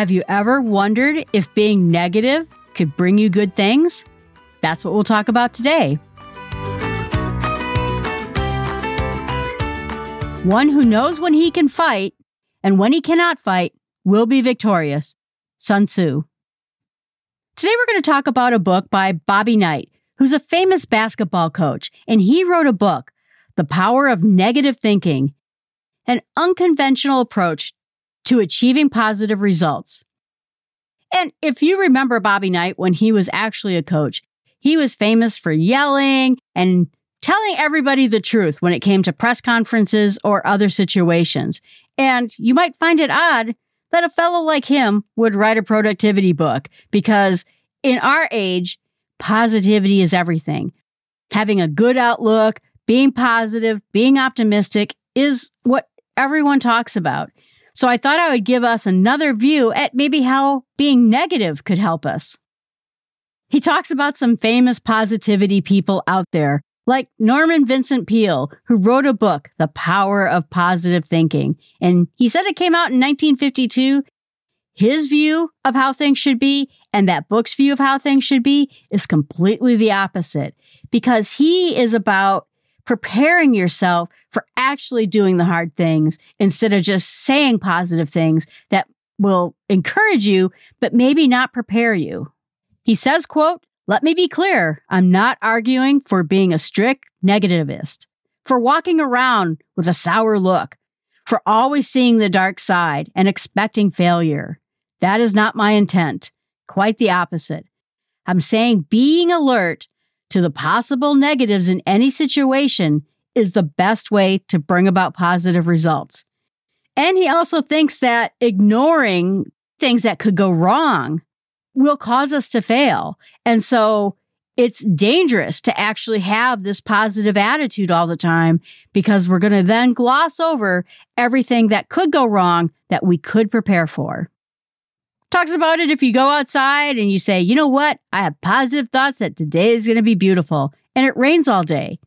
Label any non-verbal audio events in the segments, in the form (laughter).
Have you ever wondered if being negative could bring you good things? That's what we'll talk about today. One who knows when he can fight and when he cannot fight will be victorious. Sun Tzu. Today we're going to talk about a book by Bobby Knight, who's a famous basketball coach, and he wrote a book, The Power of Negative Thinking, an unconventional approach to achieving positive results. And if you remember Bobby Knight when he was actually a coach, he was famous for yelling and telling everybody the truth when it came to press conferences or other situations. And you might find it odd that a fellow like him would write a productivity book because in our age, positivity is everything. Having a good outlook, being positive, being optimistic is what everyone talks about. So I thought I would give us another view at maybe how being negative could help us. He talks about some famous positivity people out there like Norman Vincent Peale, who wrote a book, The Power of Positive Thinking. And he said it came out in 1952. His view of how things should be and that book's view of how things should be is completely the opposite because he is about preparing yourself for actually doing the hard things instead of just saying positive things that will encourage you, but maybe not prepare you. He says, quote, let me be clear. I'm not arguing for being a strict negativist, for walking around with a sour look, for always seeing the dark side and expecting failure. That is not my intent. Quite the opposite. I'm saying being alert to the possible negatives in any situation is the best way to bring about positive results. And he also thinks that ignoring things that could go wrong will cause us to fail. And so it's dangerous to actually have this positive attitude all the time because we're going to then gloss over everything that could go wrong that we could prepare for. Talks about it if you go outside and you say, you know what? I have positive thoughts that today is going to be beautiful and it rains all day.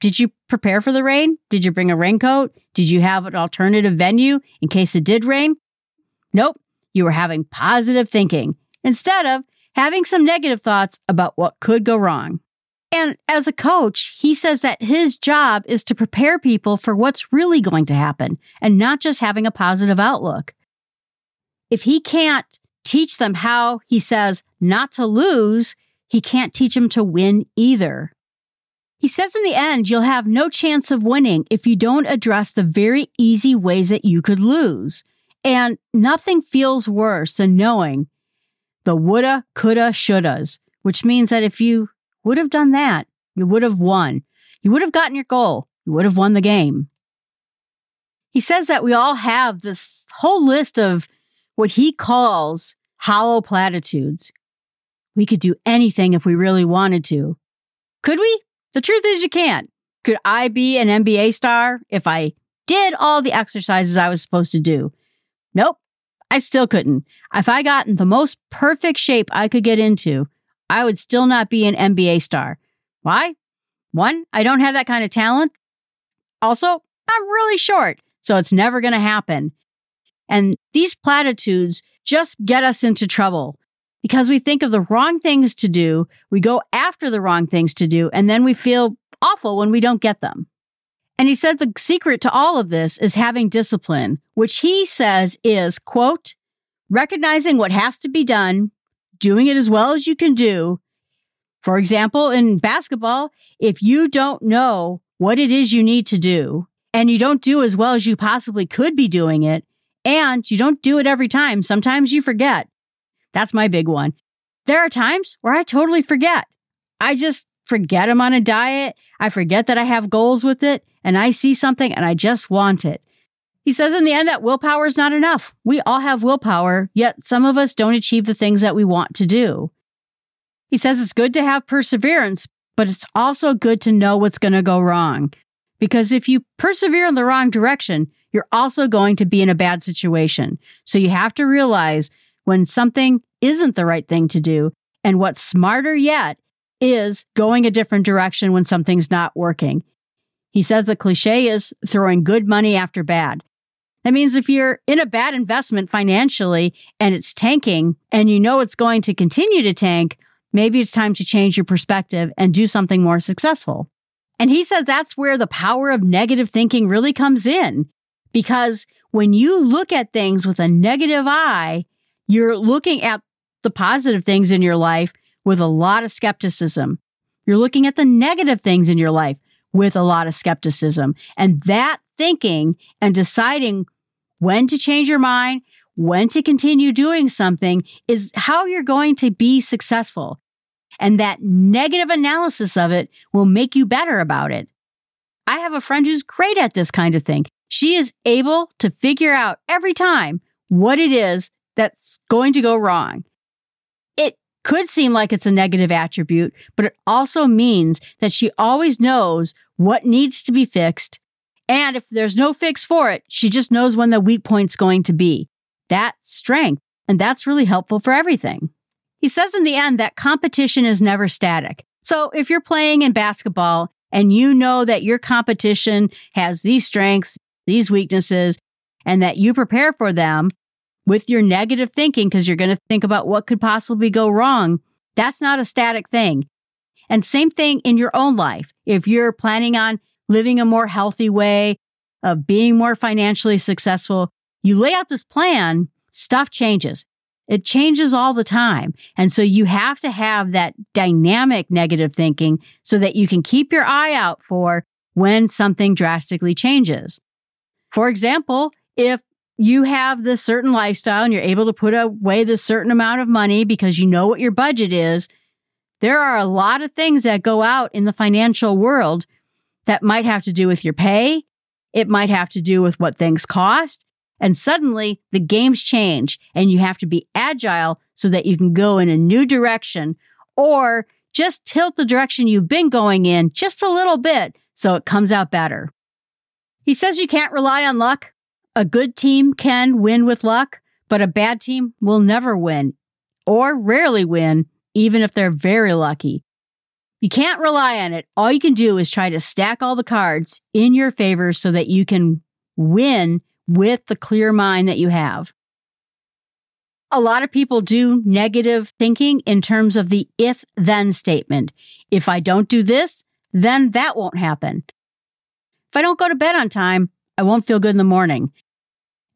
Did you prepare for the rain? Did you bring a raincoat? Did you have an alternative venue in case it did rain? Nope. You were having positive thinking instead of having some negative thoughts about what could go wrong. And as a coach, he says that his job is to prepare people for what's really going to happen and not just having a positive outlook. If he can't teach them how he says not to lose, he can't teach them to win either. He says in the end, you'll have no chance of winning if you don't address the very easy ways that you could lose. And nothing feels worse than knowing the woulda, coulda, shouldas, which means that if you would have done that, you would have won. You would have gotten your goal. You would have won the game. He says that we all have this whole list of what he calls hollow platitudes. We could do anything if we really wanted to. Could we? The truth is, you can't. Could I be an NBA star if I did all the exercises I was supposed to do? Nope. I still couldn't. If I got in the most perfect shape I could get into, I would still not be an NBA star. Why? One, I don't have that kind of talent. Also, I'm really short, so it's never going to happen. And these platitudes just get us into trouble because we think of the wrong things to do, we go after the wrong things to do, and then we feel awful when we don't get them. And he said the secret to all of this is having discipline, which he says is, quote, recognizing what has to be done, doing it as well as you can do. For example, in basketball, if you don't know what it is you need to do and you don't do as well as you possibly could be doing it, and you don't do it every time, sometimes you forget. That's my big one. There are times where I totally forget. I just forget I'm on a diet. I forget that I have goals with it and I see something and I just want it. He says in the end that willpower is not enough. We all have willpower, yet some of us don't achieve the things that we want to do. He says it's good to have perseverance, but it's also good to know what's going to go wrong. Because if you persevere in the wrong direction, you're also going to be in a bad situation. So you have to realize when something isn't the right thing to do. And what's smarter yet is going a different direction when something's not working. He says the cliche is throwing good money after bad. That means if you're in a bad investment financially and it's tanking and you know it's going to continue to tank, maybe it's time to change your perspective and do something more successful. And he says that's where the power of negative thinking really comes in. Because when you look at things with a negative eye, you're looking at the positive things in your life with a lot of skepticism. You're looking at the negative things in your life with a lot of skepticism. And that thinking and deciding when to change your mind, when to continue doing something is how you're going to be successful. And that negative analysis of it will make you better about it. I have a friend who's great at this kind of thing. She is able to figure out every time what it is that's going to go wrong. Could seem like it's a negative attribute, but it also means that she always knows what needs to be fixed. And if there's no fix for it, she just knows when the weak point's going to be. That's strength. And that's really helpful for everything. He says in the end that competition is never static. So if you're playing in basketball and you know that your competition has these strengths, these weaknesses, and that you prepare for them with your negative thinking because you're going to think about what could possibly go wrong, that's not a static thing. And same thing in your own life. If you're planning on living a more healthy way, of being more financially successful, you lay out this plan, stuff changes. It changes all the time. And so you have to have that dynamic negative thinking so that you can keep your eye out for when something drastically changes. For example, if you have this certain lifestyle and you're able to put away this certain amount of money because you know what your budget is, there are a lot of things that go out in the financial world that might have to do with your pay. It might have to do with what things cost. And suddenly the games change and you have to be agile so that you can go in a new direction or just tilt the direction you've been going in just a little bit so it comes out better. He says you can't rely on luck. A good team can win with luck, but a bad team will never win or rarely win, even if they're very lucky. You can't rely on it. All you can do is try to stack all the cards in your favor so that you can win with the clear mind that you have. A lot of people do negative thinking in terms of the if then statement. If I don't do this, then that won't happen. If I don't go to bed on time, I won't feel good in the morning.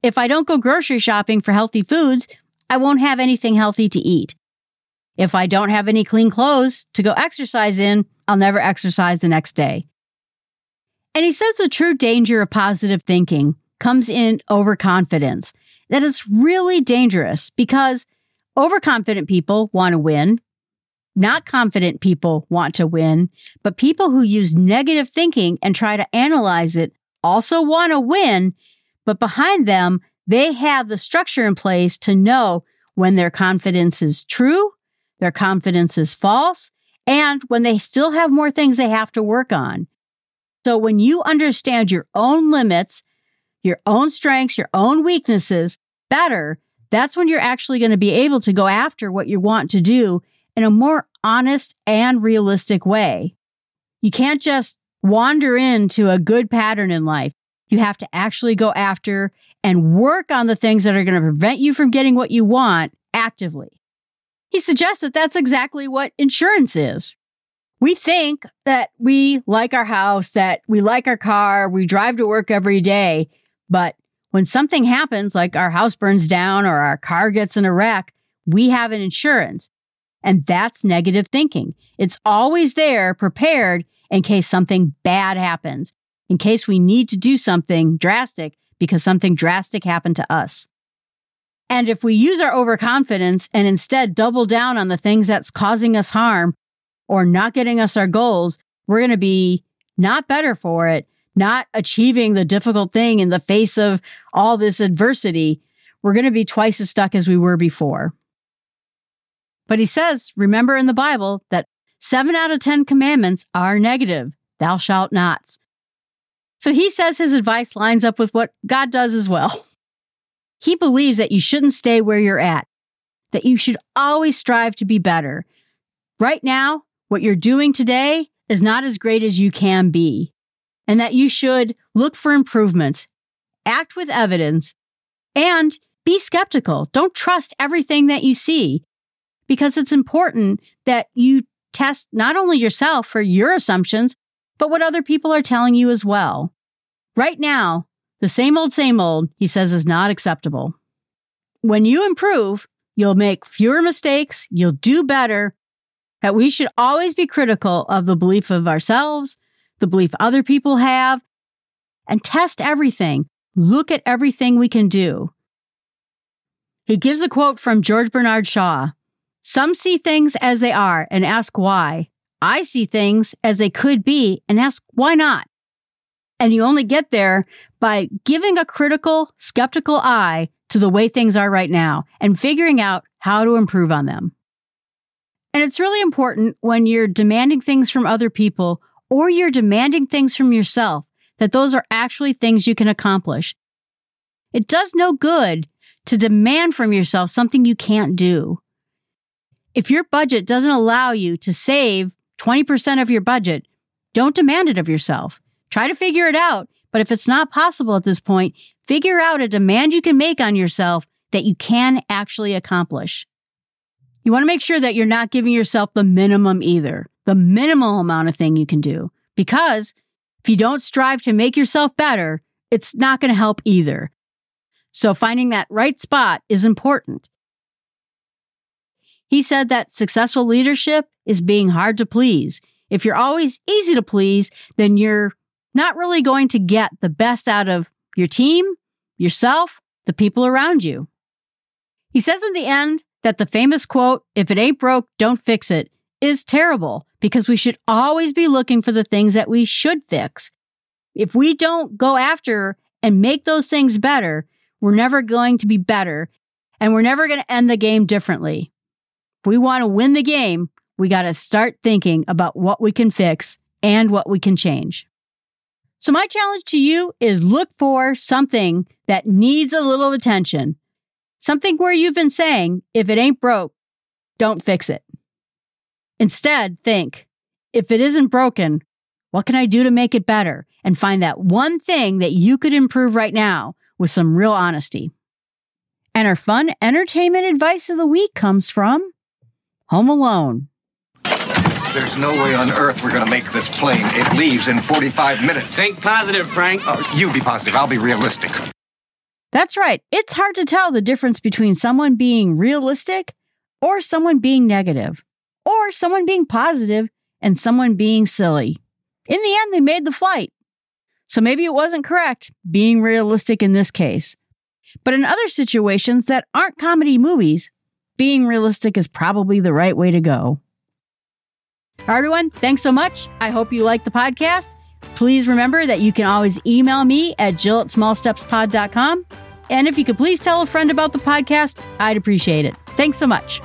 If I don't go grocery shopping for healthy foods, I won't have anything healthy to eat. If I don't have any clean clothes to go exercise in, I'll never exercise the next day. And he says the true danger of positive thinking comes in overconfidence. That is really dangerous because overconfident people want to win. Not confident people want to win, but people who use negative thinking and try to analyze it also want to win. But behind them, they have the structure in place to know when their confidence is true, their confidence is false, and when they still have more things they have to work on. So when you understand your own limits your own strengths, your own weaknesses better, that's when you're actually going to be able to go after what you want to do in a more honest and realistic way. You can't just wander into a good pattern in life. You have to actually go after and work on the things that are going to prevent you from getting what you want actively. He suggests that that's exactly what insurance is. We think that we like our house, that we like our car, we drive to work every day, but when something happens, like our house burns down or our car gets in a wreck, we have an insurance. And that's negative thinking. It's always there prepared in case something bad happens, in case we need to do something drastic because something drastic happened to us. And if we use our overconfidence and instead double down on the things that's causing us harm or not getting us our goals, we're going to be not better for it, not achieving the difficult thing in the face of all this adversity, we're going to be twice as stuck as we were before. But he says, remember in the Bible that seven out of 10 commandments are negative, thou shalt nots. So he says his advice lines up with what God does as well. (laughs) He believes that you shouldn't stay where you're at, that you should always strive to be better. Right now, what you're doing today is not as great as you can be and that you should look for improvements act with evidence, and be skeptical. Don't trust everything that you see because it's important that you test not only yourself for your assumptions, but what other people are telling you as well. Right now, the same old, same old, he says, is not acceptable. When you improve, you'll make fewer mistakes, you'll do better. That we should always be critical of the belief of ourselves, the belief other people have, and test everything. Look at everything we can do. He gives a quote from George Bernard Shaw Some see things as they are and ask why. I see things as they could be and ask why not. And you only get there by giving a critical, skeptical eye to the way things are right now and figuring out how to improve on them. And it's really important when you're demanding things from other people or you're demanding things from yourself that those are actually things you can accomplish. It does no good to demand from yourself something you can't do. If your budget doesn't allow you to save 20% of your budget, don't demand it of yourself. Try to figure it out. But if it's not possible at this point, figure out a demand you can make on yourself that you can actually accomplish. You want to make sure that you're not giving yourself the minimum either, the minimal amount of thing you can do. Because if you don't strive to make yourself better, it's not going to help either. So finding that right spot is important. He said that successful leadership is being hard to please. If you're always easy to please, then you're not really going to get the best out of your team, yourself, the people around you. He says in the end that the famous quote, if it ain't broke, don't fix it, is terrible because we should always be looking for the things that we should fix. If we don't go after and make those things better, we're never going to be better and we're never going to end the game differently. If we want to win the game, we got to start thinking about what we can fix and what we can change. So my challenge to you is look for something that needs a little attention. Something where you've been saying, if it ain't broke, don't fix it. Instead, think, if it isn't broken, what can I do to make it better? And find that one thing that you could improve right now with some real honesty. And our fun entertainment advice of the week comes from Home Alone. There's no way on earth we're going to make this plane. It leaves in 45 minutes. Think positive, Frank. Uh, you be positive. I'll be realistic. That's right. It's hard to tell the difference between someone being realistic or someone being negative, or someone being positive and someone being silly. In the end, they made the flight. So maybe it wasn't correct being realistic in this case. But in other situations that aren't comedy movies, being realistic is probably the right way to go. All right, everyone, thanks so much. I hope you like the podcast. Please remember that you can always email me at jill at smallstepspod.com. And if you could please tell a friend about the podcast, I'd appreciate it. Thanks so much.